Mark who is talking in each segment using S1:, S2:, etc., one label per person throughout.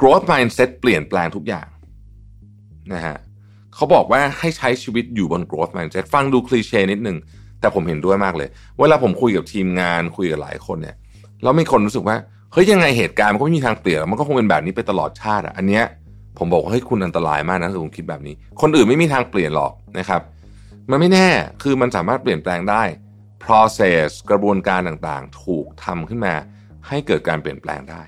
S1: growth mindset เปลี่ยนแปลงทุกอย่างนะฮะเขาบอกว่าให้ใช้ชีวิตอยู่บน growth mindset ฟังดูคลีเช่นิดนึง แต่ผมเห็นด้วยมากเลย เวลาผมคุยกับทีมงานคุยกับหลายคนเนี่ยแล้วมีคนรู้สึกว่าเฮ้ยยังไงเหตุการณ์มันก็ไม่มีทางเปลี่ยนมันก็คงเป็นแบบนี้ไปตลอดชาติอะอันเนี้ยผมบอกว่าเฮ้ยคุณอันตรายมากนะถ้าคุณคิดแบบนี้ คนอื่นไม่มีทางเปลี่ยนหรอกนะครับ มันไม่แน่คือมันสามารถเปลี่ยนแปลงได้ process กระบวนการต่างๆ ถูกทำขึ้นมาให้เกิดการเปลี่ยนแปลงได้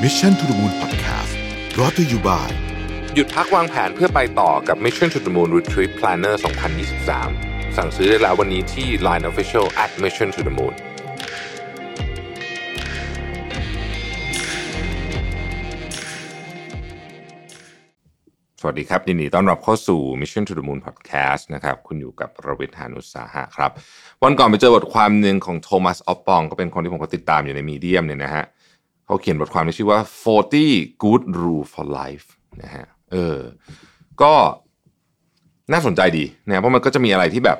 S2: Mission to the Moon Podcast brought to you by
S1: หยุดพักวางแผนเพื่อไปต่อกับ Mission to the Moon Retreat Planner 2023 สั่งซื้อได้แล้ววันนี้ที่ Line Official at Mission to the Moon สวัสดีครับยินดีต้อนรับเข้าสู่ Mission to the Moon Podcast นะครับ คุณอยู่กับรวิทยานุสาหะครับ วันก่อนไปเจอบทความหนึ่งของโทมัสออฟปอง ก็เป็นคนที่ผมก็ติดตามอยู่ในมีเดียมเนี่ยนะฮะเขาเขียนบทความที่ชื่อว่า 40 good rule for life นะฮะเออ ก็น่าสนใจดีนะเพราะมันก็จะมีอะไรที่แบบ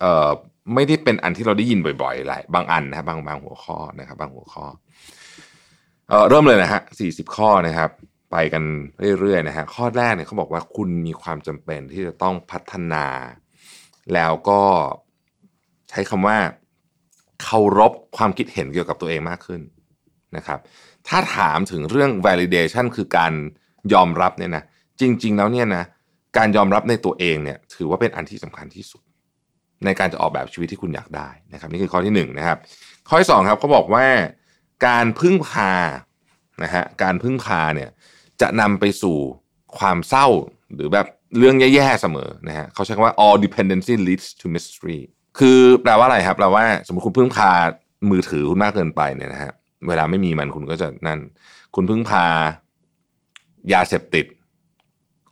S1: เอ่อไม่ได้เป็นอันที่เราได้ยินบ่อยๆหลายบางอันนะครับบางบางหัวข้อนะครับ บางหัวข้อเอ่อเริ่มเลยนะฮะ40ข้อนะครับ ไปกันเรื่อยๆนะฮะข้อแรกเนี่ยเขาบอกว่าคุณมีความจำเป็นที่จะต้องพัฒนา แล้วก็ใช้คำว่าเคารพความคิดเห็นเกี่ยวกับตัวเองมากขึ้น นะครับถ้าถามถึงเรื่อง validation คือการยอมรับเนี่ยนะจริง ๆ แล้วเนี่ยนะการยอมรับในตัวเองเนี่ยถือว่าเป็นอันที่สำคัญที่สุด ในการจะออกแบบชีวิตที่คุณอยากได้นะครับนี่คือข้อที่หนึ่งนะครับ ข้อที่สองครับเขาบอกว่าการพึ่งพานะฮะการพึ่งพาเนี่ยจะนำไปสู่ความเศร้าหรือแบบเรื่องแย่ๆเสมอนะฮะเขาใช้คำว่า all dependency leads to mystery คือแปลว่าอะไรครับแปลว่าสมมติคุณพึ่งพามือถือคุณมากเกินไปเนี่ยนะฮะ เวลาไม่มีมันคุณก็จะนั่น คุณพึ่งพายาเสพติด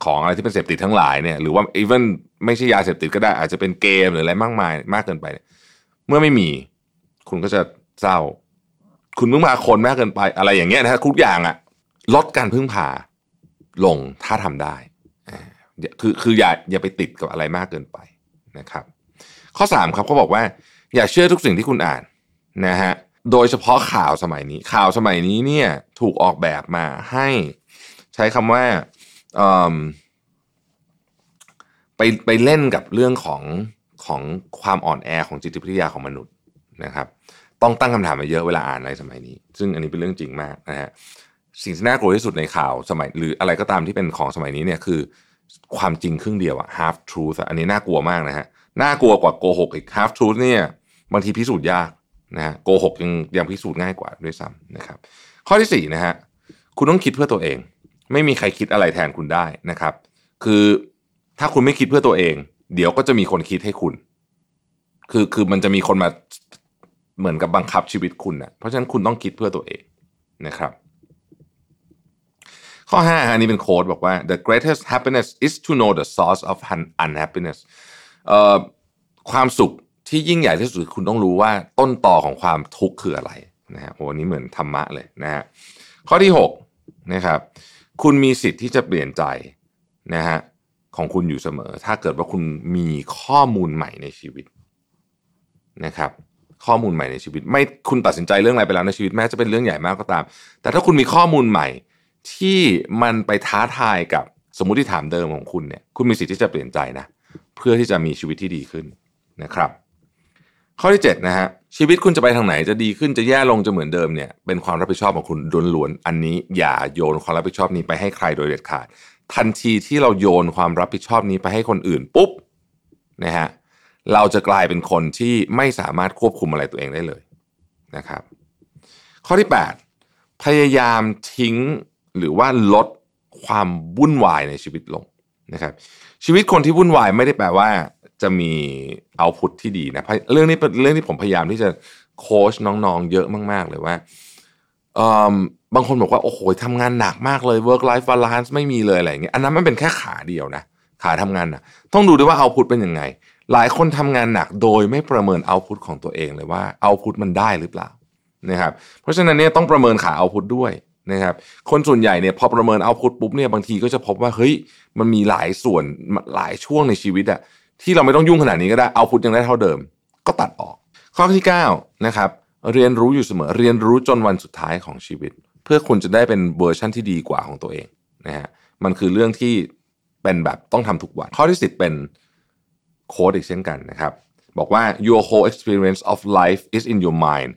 S1: ของอะไรที่เป็นเสพติดทั้งหลายเนี่ยหรือว่า even ไม่ใช่ยาเสพติดก็ได้อาจจะเป็นเกมหรืออะไรมากมาย มากเกินไป เมื่อไม่มี คุณก็จะเศร้า คุณพึ่งพาคนมากเกินไปอะไรอย่างเงี้ยนะฮะทุกอย่างอะลดการพึ่งพาลงถ้าทำได้คือคืออย่าอย่าไปติดกับอะไรมากเกินไปนะครับ ข้อสามครับเขาบอกว่า อย่าเชื่อทุกสิ่งที่คุณอ่านนะฮะ โดยเฉพาะข่าวสมัยนี้ ข่าวสมัยนี้เนี่ยถูกออกแบบมาให้ใช้คำว่าไปไปเล่นกับเรื่องของของความอ่อนแอของจิตวิทยาของมนุษย์นะครับ ต้องตั้งคำถามมาเยอะเวลาอ่านอะไรสมัยนี้ ซึ่งอันนี้เป็นเรื่องจริงมากนะฮะสิ่งที่น่ากลัวที่สุดในข่าวสมัย หรืออะไรก็ตามที่เป็นของสมัยนี้เนี่ยคือความจริงครึ่งเดียวอะ half truth อันนี้น่ากลัวมากนะฮะน่ากลัวกว่าโกหกอีก half truth เนี่ยบางทีพิสูจน์ยาก นะฮะโกหกยังยังพิสูจน์ง่ายกว่าด้วยซ้ำนะครับ ข้อที่สี่นะฮะคุณต้องคิดเพื่อตัวเอง ไม่มีใครคิดอะไรแทนคุณได้นะครับ คือถ้าคุณไม่คิดเพื่อตัวเอง เดี๋ยวก็จะมีคนคิดให้คุณ คือคือมันจะมีคนมาเหมือนกับบังคับชีวิตคุณนะเพราะฉะนั้นคุณต้องคิดเพื่อตัวเองนะครับ ข้อ5อันนี้เป็นโค้ดบอกว่า the greatest happiness is to know the source of unhappiness ความสุข ที่ยิ่งใหญ่ที่สุดคุณต้องรู้ว่าต้นต่อของความทุกข์คืออะไรนะฮะโอ้นี้เหมือนธรรมะเลยนะฮะข้อที่6นะครับคุณมีสิทธิ์ที่จะเปลี่ยนใจนะฮะของคุณอยู่เสมอ ถ้าเกิดว่าคุณมีข้อมูลใหม่ในชีวิตนะครับ ข้อมูลใหม่ในชีวิต ไม่คุณตัดสินใจเรื่องอะไรไปแล้วในชีวิตแม้จะเป็นเรื่องใหญ่มากก็ตาม แต่ถ้าคุณมีข้อมูลใหม่ที่มันไปท้าทายกับสมมติฐานเดิมของคุณเนี่ยคุณมีสิทธิ์ที่จะเปลี่ยนใจนะเพื่อที่จะมีชีวิตที่ดีขึ้นนะครับ ข้อที่7นะฮะชีวิตคุณจะไปทางไหนจะดีขึ้นจะแย่ลงจะเหมือนเดิมเนี่ยเป็นความรับผิดชอบของคุณล้วนๆอันนี้อย่าโยนความรับผิดชอบนี้ไปให้ใครโดยเด็ดขาด ทันทีที่เราโยนความรับผิดชอบนี้ไปให้คนอื่นปุ๊บนะฮะเราจะกลายเป็นคนที่ไม่สามารถควบคุมอะไรตัวเองได้เลยนะครับ ข้อที่ 8 พยายามทิ้งหรือว่าลดความวุ่นวายในชีวิตลงนะครับ ชีวิตคนที่วุ่นวายไม่ได้แปลว่า จะมีเอาพุทที่ดีนะเรื่องนี้เป็นเรื่องที่ผมพยายามที่จะโค้ชน้องๆ เยอะมาก ๆ เลยว่าบางคนบอกว่า โอ้โหทำงานหนักมากเลย work life balance ไม่มีเลยอะไรอย่างเงี้ยอันนั้นมันเป็นแค่ขาเดียวนะขาทำงานนะต้องดูด้วยว่าเอาพุทเป็นยังไง หลายคนทำงานหนักโดยไม่ประเมินเอาพุทของตัวเองเลยว่าเอาพุทมันได้หรือเปล่านะครับเพราะฉะนั้นเนี่ยต้องประเมินขาเอาพุทด้วยนะครับคนส่วนใหญ่เนี่ยพอประเมินเอาพุทปุ๊บเนี่ยบางทีก็จะพบว่าเฮ้ยมันมีหลายส่วนหลายช่วงในชีวิตอะ ที่เราไม่ต้องยุ่งขนาดนี้ก็ได้ output ยังได้เท่าเดิม ก็ตัดออก ข้อที่9นะครับเรียนรู้อยู่เสมอเรียนรู้จนวันสุดท้ายของชีวิต เพื่อคุณจะได้เป็นเวอร์ชั่นที่ดีกว่าของตัวเองนะฮะมันคือเรื่องที่เป็นแบบต้องทำทุกวัน ข้อที่ 10 เป็น quote อีกเช่นกันนะครับ บอกว่า your whole experience of life is in your mind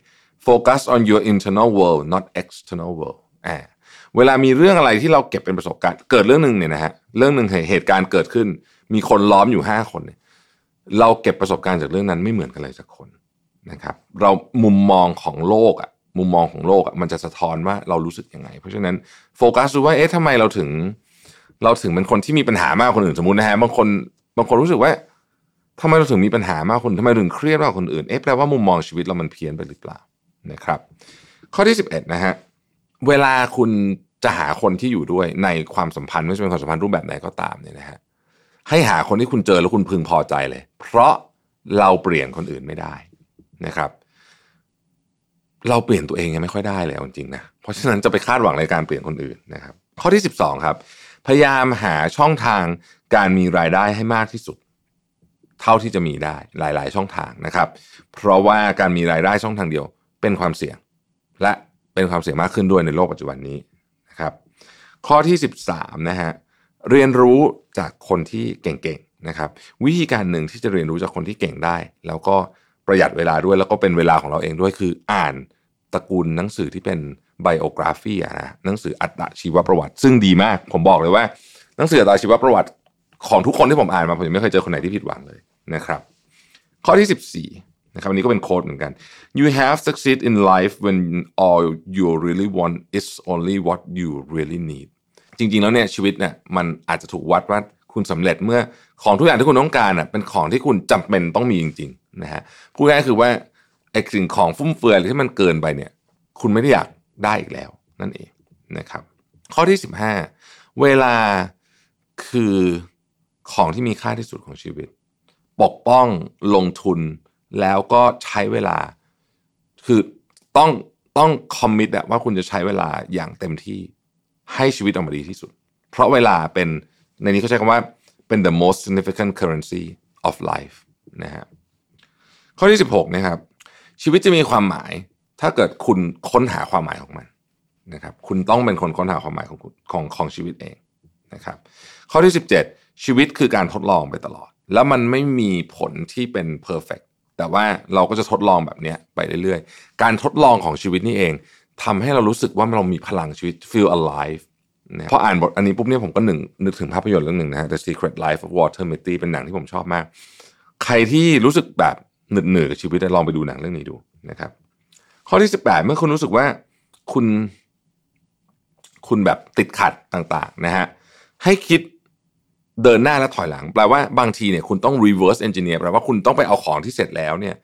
S1: focus on your internal world not external world อ่าเวลามีเรื่องอะไรที่เราเก็บเป็นประสบการณ์ เกิดเรื่องหนึ่งเนี่ยนะฮะเรื่องหนึ่งเหตุการณ์เกิดขึ้น มีคนล้อมอยู่ห้าคนเนี่ยเราเก็บประสบการณ์จากเรื่องนั้นไม่เหมือนกันเลยสักคนนะครับ เรามุมมองของโลกอะมุมมองของโลกอะมันจะสะท้อนว่าเรารู้สึกยังไง เพราะฉะนั้นโฟกัสดูว่าเอ๊ะทำไมเราถึง เราถึงเป็นคนที่มีปัญหามากคนอื่นสมมตินะฮะบางคนบางคนรู้สึกว่าทำไมเราถึงมีปัญหามากคนทำไมถึงเครียดมากคนอื่นเอ๊ะแปลว่ามุมมองชีวิตเรามันเพี้ยนไปหรือเปล่านะครับ ข้อที่ 11นะฮะเวลาคุณจะหาคนที่อยู่ด้วยในความสัมพันธ์ไม่ใช่เป็นความสัมพันธ์รูปแบบไหนก็ตามเนี่ยนะฮะ ให้หาคนที่คุณเจอแล้วคุณพึงพอใจเลย เพราะเราเปลี่ยนคนอื่นไม่ได้นะครับ เราเปลี่ยนตัวเองยังไม่ค่อยได้เลยจริงๆนะเพราะฉะนั้นจะไปคาดหวังในการเปลี่ยนคนอื่นนะครับ ข้อที่ 12 ครับ พยายามหาช่องทางการมีรายได้ให้มากที่สุด เท่าที่จะมีได้หลาย ๆ ช่องทางนะครับ เพราะว่าการมีรายได้ช่องทางเดียว เป็นความเสี่ยง และเป็นความเสี่ยงมากขึ้นด้วยในโลกปัจจุบันนี้นะครับ ข้อที่ 13นะฮะเเรียนรู้จากคนที่เก่งๆนะครับวิธีการหนึ่งที่จะเรียนรู้จากคนที่เก่งได้ แล้วก็ประหยัดเวลาด้วยแล้วก็เป็นเวลาของเราเองด้วยคืออ่านตระกูลหนังสือที่เป็นไบโอกราฟีนะหนังสืออัตชีวประวัติ ซึ่งดีมาก ผมบอกเลยว่า หนังสืออัตชีวประวัติของทุกคนที่ผมอ่านมาผมยังไม่เคยเจอคนไหนที่ผิดหวังเลยนะครับ ข้อที่ 14นะครับอันนี้ก็เป็นโค้ดเหมือนกัน you have succeed in life when all you really want is only what you really need จริง ๆ แล้วเนี่ยชีวิตเนี่ยมันอาจจะถูกวัดว่าคุณสำเร็จเมื่อของทุกอย่างที่คุณต้องการอะเป็นของที่คุณจำเป็นต้องมีจริงๆนะฮะพูดง่ายๆคือว่าไอ้สิ่งของฟุ่มเฟือยที่มันเกินไปเนี่ย คุณไม่ได้อยากได้อีกแล้ว นั่นเองนะครับ ข้อที่ 15 เวลาคือของที่มีค่าที่สุดของชีวิต ปกป้องลงทุนแล้วก็ใช้เวลา คือต้องต้องคอมมิตว่าคุณจะใช้เวลาอย่างเต็มที่ ให้ชีวิตออกมาดีที่สุด เพราะเวลาเป็นในนี้เขาใช้คำว่าเป็น the most significant currency of life นะฮะข้อที่ 16นะครับชีวิตจะมีความหมาย ถ้าเกิดคุณค้นหาความหมายของมันนะครับคุณต้องเป็นคนค้นหาความหมายของของของชีวิตเองนะครับข้อที่ 17 ชีวิตคือการทดลองไปตลอด แล้วมันไม่มีผลที่เป็น perfect แต่ว่าเราก็จะทดลองแบบนี้ไปเรื่อยๆ การทดลองของชีวิตนี่เอง ทำให้เรารู้สึกว่าเรามีพลังชีวิต feel alive นะพออ่านบทอันนี้ปุ๊บเนี่ยผมก็หนึ่งนึกถึงภาพยนตร์เรื่องหนึ่งนะฮะ The Secret Life of Walter Mitty เป็นหนังที่ผมชอบมาก ใครที่รู้สึกแบบเหนืดหนืดกับชีวิตลองไปดูหนังเรื่องนี้ดูนะครับ ข้อที่ 18 เมื่อคุณรู้สึกว่าคุณ คุณแบบติดขัดต่างๆนะฮะให้คิดเดินหน้าและถอยหลัง แปลว่าบางทีเนี่ยคุณต้อง reverse engineer แปลว่าคุณต้องไปเอาของที่เสร็จแล้วเนี่ย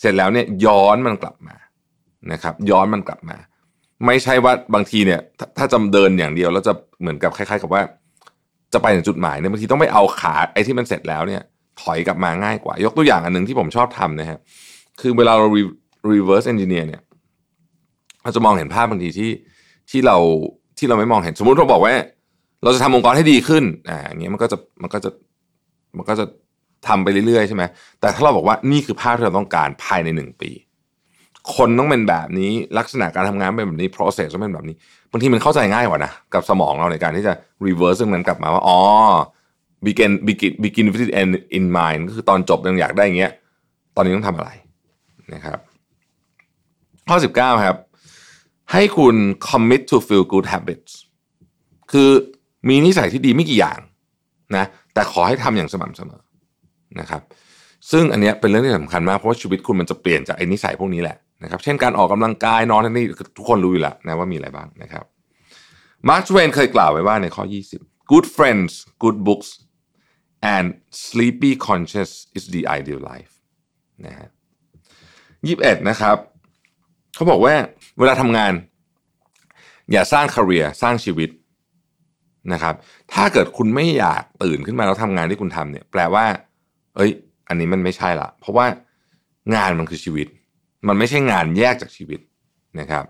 S1: เสร็จแล้วเนี่ยย้อนมันกลับมานะครับ ย้อนมันกลับมา ไม่ใช่ว่าบางทีเนี่ย ถ้าจำเดินอย่างเดียวแล้วจะเหมือนกับคล้าย ๆ กับว่า จะไปถึงจุดหมายเนี่ยบางทีต้องไปเอาขาไอ้ที่มันเสร็จแล้วเนี่ย ถอยกลับมาง่ายกว่า ยกตัวอย่างอันหนึ่งที่ผมชอบทำนะฮะคือเวลาเรา reverse engineer เนี่ยเราจะมองเห็นภาพบางทีที่ที่เราที่เราไม่มองเห็นสมมติเราบอกว่า เราจะทำองค์กรให้ดีขึ้นอ่าอย่างเงี้ยมันก็จะมันก็จะมันก็จะทำไปเรื่อยๆใช่ไหมแต่ถ้าเราบอกว่านี่คือภาพที่เราต้องการภายในหนึ่งปี คนต้องเป็นแบบนี้ ลักษณะการทำงานเป็นแบบนี้ process ต้องเป็นแบบนี้บางทีมันเข้าใจง่ายกว่านะกับสมองเราในการที่จะ reverse ซึ่งมันกลับมาว่าอ๋อ begin begin begin with it end in mind ก็คือตอนจบยังอยากได้อย่างเงี้ย ตอนนี้ต้องทำอะไรนะครับ ข้อ 19 ครับ ให้คุณ commit to feel good habits คือมีนิสัยที่ดีไม่กี่อย่างนะแต่ขอให้ทำอย่างสม่ำเสมอนะครับ ซึ่งอันนี้เป็นเรื่องที่สำคัญมากเพราะว่าชีวิตคุณมันจะเปลี่ยนจากไอ้นิสัยพวกนี้แหละ นะครับเช่นการออกกำลังกายนอนนี่ทุกคนรู้อยู่แล้วนะว่ามีอะไรบ้างนะครับมาร์คทเวนเคยกล่าวไว้ว่าในข้อ 20 good friends good books and sleepy conscious is the ideal life นะฮะยี่สิบเอ็ดนะครับเขาบอกว่าเวลาทำงาน อย่าสร้างคาเรียสร้างชีวิตนะครับ ถ้าเกิดคุณไม่อยากตื่นขึ้นมาแล้วทำงานที่คุณทำเนี่ย แปลว่า เอ้ย อันนี้มันไม่ใช่ละเพราะว่างานมันคือชีวิต มันไม่ใช่งานแยกจากชีวิตนะครับ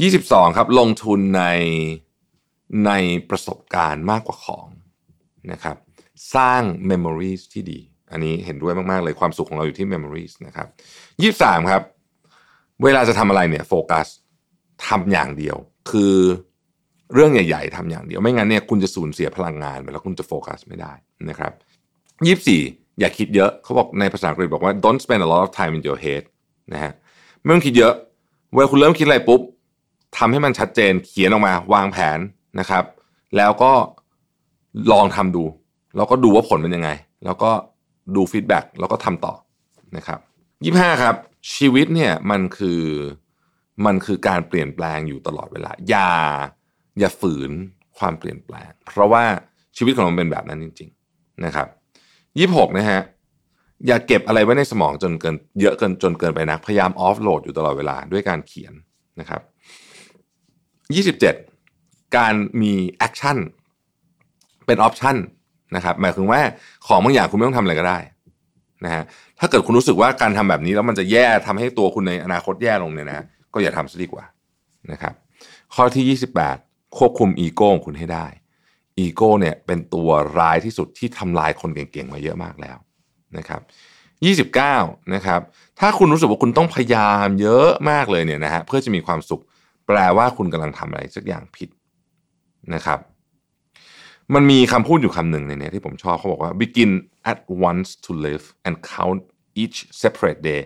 S1: ยี่สิบสองครับ ลงทุนในในประสบการณ์มากกว่าของนะครับ สร้าง memories ที่ดี อันนี้เห็นด้วยมาก ๆ เลยความสุขของเราอยู่ที่ memories นะครับยี่สามครับ เวลาจะทำอะไรเนี่ยโฟกัสทำอย่างเดียว คือเรื่องใหญ่ ๆทำอย่างเดียว ไม่งั้นเนี่ยคุณจะสูญเสียพลังงานไปแล้วคุณจะโฟกัสไม่ได้นะครับยี่สี่อย่าคิดเยอะเขาบอกในภาษาอังกฤษบอกว่า don't spend a lot of time in your head นะฮะไม่ต้องคิดเยอะเวลาคุณเริ่มคิดอะไรปุ๊บทำให้มันชัดเจนเขียนออกมาวางแผนนะครับ แล้วก็ลองทำดู แล้วก็ดูว่าผลเป็นยังไง แล้วก็ดูฟีดแบ็กแล้วก็ทำต่อนะครับยี่ห้าครับ ชีวิตเนี่ยมันคือมันคือการเปลี่ยนแปลงอยู่ตลอดเวลา อย่าอย่าฝืนความเปลี่ยนแปลง เพราะว่าชีวิตของเราเป็นแบบนั้นจริง ๆ นะครับยี่หกนะฮะ อย่าเก็บอะไรไว้ในสมองจนเกินเยอะเกินจนเกินไปนัก พยายาม offload อยู่ตลอดเวลาด้วยการเขียนนะครับยี่สิบเจ็ดการมี action เป็น option นะครับหมายถึงว่าของบางอย่างคุณไม่ต้องทำอะไรก็ได้นะฮะถ้าเกิดคุณรู้สึกว่าการทำแบบนี้แล้วมันจะแย่ทำให้ตัวคุณในอนาคตแย่ลงเนี่ยนะก็อย่าทำซะดีกว่านะครับข้อที่ 28 ควบคุมอีโก้ของคุณให้ได้อีโก้เนี่ยเป็นตัวร้ายที่สุดที่ทำลายคนเก่งๆมาเยอะมากแล้ว นะครับ29นะครับถ้าคุณรู้สึกว่าคุณต้องพยายามเยอะมากเลยเนี่ยนะฮะเพื่อจะมีความสุข แปลว่าคุณกำลังทำอะไรสักอย่างผิดนะครับ มันมีคำพูดอยู่คำหนึ่งในนี้ที่ผมชอบเขาบอกว่า begin at once to live and count each separate day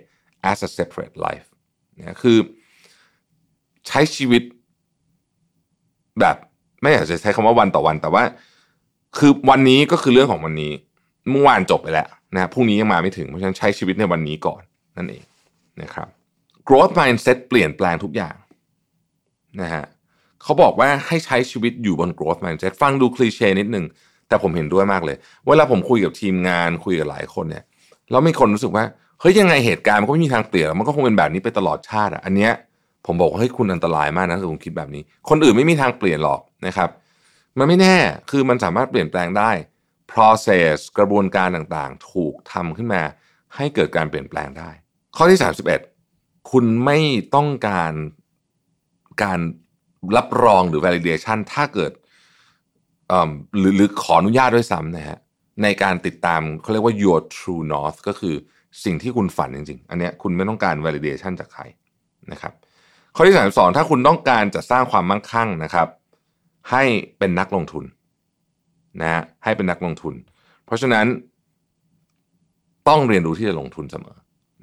S1: as a separate life นี่ยคือใช้ชีวิตแบบ ไม่อยากจะใช้คำว่าวันต่อวันแต่ว่า คือวันนี้ก็คือเรื่องของวันนี้ เมื่อวานจบไปแล้วนะพรุ่งนี้ยังมาไม่ถึงเพราะฉะนั้นใช้ชีวิตในวันนี้ก่อนนั่นเองนะครับ growth mindset เปลี่ยนแปลงทุกอย่างนะฮะเขาบอกว่าให้ใช้ชีวิตอยู่บน growth mindset ฟังดูคลีเช่นิดหนึ่งแต่ผมเห็นด้วยมากเลย เวลาผมคุยกับทีมงานคุยกับหลายคนเนี่ยแล้วมีคนรู้สึกว่าเฮ้ยยังไงเหตุการณ์มันก็ไม่มีทางเปลี่ยนมันก็คงเป็นแบบนี้ไปตลอดชาติอะอันเนี้ยผมบอกว่าเฮ้ยคุณอันตรายมากนะถ้าคุณคิดแบบนี้ คนอื่นไม่มีทางเปลี่ยนหรอกนะครับ มันไม่แน่คือมันสามารถเปลี่ยนแปลงได้ process กระบวนการต่างๆ ถูกทำขึ้นมา ให้เกิดการเปลี่ยนแปลงได้ ข้อที่ 31 คุณไม่ต้องการการรับรองหรือ validation ถ้าเกิดหรือหรือขออนุญาตด้วยซ้ำนะฮะในการติดตามเขาเรียกว่า your true north ก็คือสิ่งที่คุณฝันจริง ๆ อันนี้คุณไม่ต้องการ validation จากใครนะครับ ข้อที่สามสองถ้าคุณต้องการจะสร้างความมั่งคั่งนะครับ ให้เป็นนักลงทุน นะฮะให้เป็นนักลงทุน เพราะฉะนั้นต้องเรียนรู้ที่จะลงทุนเสมอ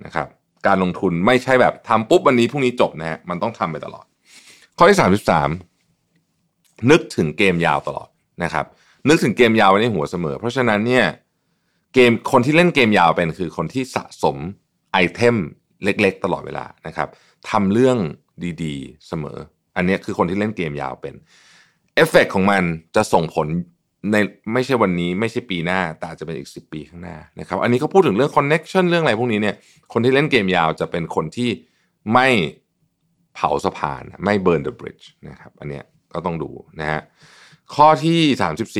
S1: นะครับ การลงทุนไม่ใช่แบบทำปุ๊บวันนี้พรุ่งนี้จบนะฮะมันต้องทำไปตลอด ข้อที่สามสิบสามนึกถึงเกมยาวตลอดนะครับ นึกถึงเกมยาวไว้ในหัวเสมอ เพราะฉะนั้นเนี่ยเกมคนที่เล่นเกมยาวเป็นคือคนที่สะสม item เล็ก ๆ ตลอดเวลานะครับทำเรื่องดีๆ เสมอ อันนี้คือคนที่เล่นเกมยาวเป็นเอฟเฟกของมันจะส่งผล ในไม่ใช่วันนี้ไม่ใช่ปีหน้าแต่อาจจะเป็นอีกสิบปีข้างหน้านะครับอันนี้เขาพูดถึงเรื่อง connection เรื่องอะไรพวกนี้เนี่ยคนที่เล่นเกมยาวจะเป็นคนที่ไม่เผาสะพานไม่เบิร์นเดอะบริดจ์นะครับอันเนี้ยก็ต้องดูนะฮะข้อที่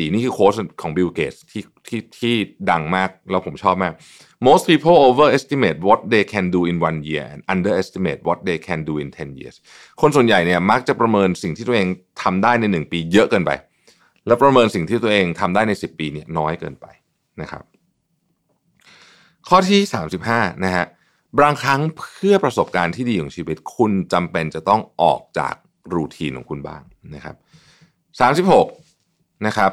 S1: 34 นี่คือโค้ดของ Bill Gates ที่ที่ที่ดังมาก แล้วผมชอบมาก most people overestimate what they can do in one year and underestimate what they can do in 10 years คนส่วนใหญ่เนี่ยมักจะประเมินสิ่งที่ตัวเองทำได้ใน 1 ปีเยอะเกินไป แล้วประเมินสิ่งที่ตัวเองทำได้ใน 10 ปีเนี่ยน้อยเกินไปนะครับ ข้อที่ 35นะฮะบางครั้งเพื่อประสบการณ์ที่ดีของชีวิต คุณจำเป็นจะต้องออกจากรูทีนของคุณบ้างนะครับ36นะครับ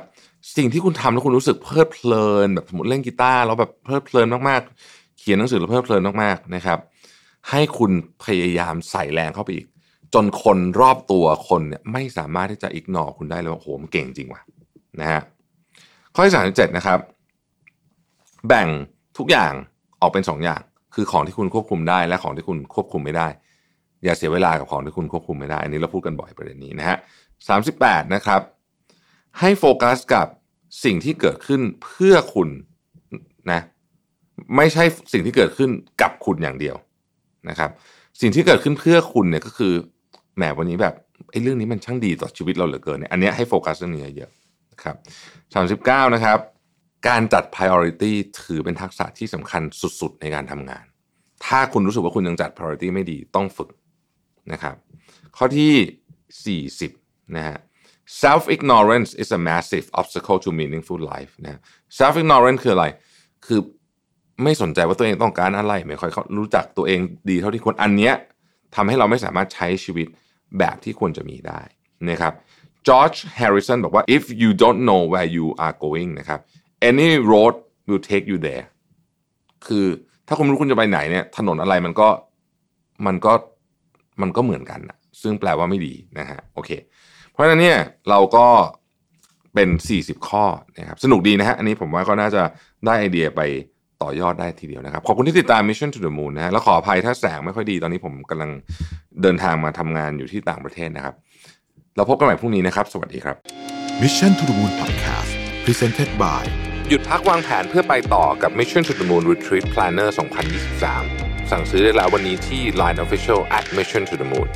S1: สิ่งที่คุณทำแล้วคุณรู้สึกเพลิดเพลินแบบสมมติเล่นกีตาร์แล้วแบบเพลิดเพลินมากๆ เขียนหนังสือแล้วเพลิดเพลินมากๆนะครับ ให้คุณพยายามใส่แรงเข้าไปอีก จนคนรอบตัวคนเนี่ยไม่สามารถที่จะอิกนอคุณได้เลยว่าโหมันเก่งจริงว่ะนะฮะข้อที่สามเจ็ดนะครับ แบ่งทุกอย่างออกเป็นสองอย่าง คือของที่คุณควบคุมได้และของที่คุณควบคุมไม่ได้ อย่าเสียเวลากับของที่คุณควบคุมไม่ได้ อันนี้เราพูดกันบ่อยประเด็นนี้นะฮะสามสิบแปดนะครับ ให้โฟกัสกับสิ่งที่เกิดขึ้นเพื่อคุณนะไม่ใช่สิ่งที่เกิดขึ้นกับคุณอย่างเดียวนะครับ สิ่งที่เกิดขึ้นเพื่อคุณเนี่ยก็คือ แหมวันนี้แบบไอ้เรื่องนี้มันช่างดีต่อชีวิตเราเหลือเกินเนี่ยอันนี้ให้โฟกัสเรื่องนี้เยอะนะครับสามสิบเก้านะครับ การจัด priority ถือเป็นทักษะที่สำคัญสุดๆ ในการทำงาน ถ้าคุณรู้สึกว่าคุณยังจัด priority ไม่ดีต้องฝึกนะครับ ข้อที่ 40นะฮะ self ignorance is a massive obstacle to meaningful life นะ self ignorance คืออะไร คือไม่สนใจว่าตัวเองต้องการอะไร ไม่ค่อยรู้จักตัวเองดีเท่าที่ควร อันเนี้ยทำให้เราไม่สามารถใช้ชีวิต แบบที่ควรจะมีได้นะครับจอร์จแฮร์ริสันบอกว่า if you don't know where you are going นะครับ any road will take you there คือถ้าคุณไม่รู้คุณจะไปไหนเนี่ยถนนอะไรมันก็มันก็มันก็เหมือนกันนะซึ่งแปลว่าไม่ดีนะฮะโอเค เพราะฉะนั้นเนี่ยเราก็เป็น 40 ข้อนะครับสนุกดีนะฮะอันนี้ผมว่าก็น่าจะได้ไอเดียไป ต่อยอดได้ทีเดียวนะครับ ขอบคุณที่ติดตาม Mission to the Moon นะฮะแล้วขออภัยถ้าแสงไม่ค่อยดีตอนนี้ผมกำลังเดินทางมาทำงานอยู่ที่ต่างประเทศนะครับ เราพบกันใหม่พรุ่งนี้นะครับ สวัสดีครับ
S2: Mission to the Moon Podcast Presented by
S1: หยุดพักวางแผนเพื่อไปต่อกับ Mission to the Moon Retreat Planner 2023 สั่งซื้อได้แล้ววันนี้ที่ Line Official at Mission to the Moon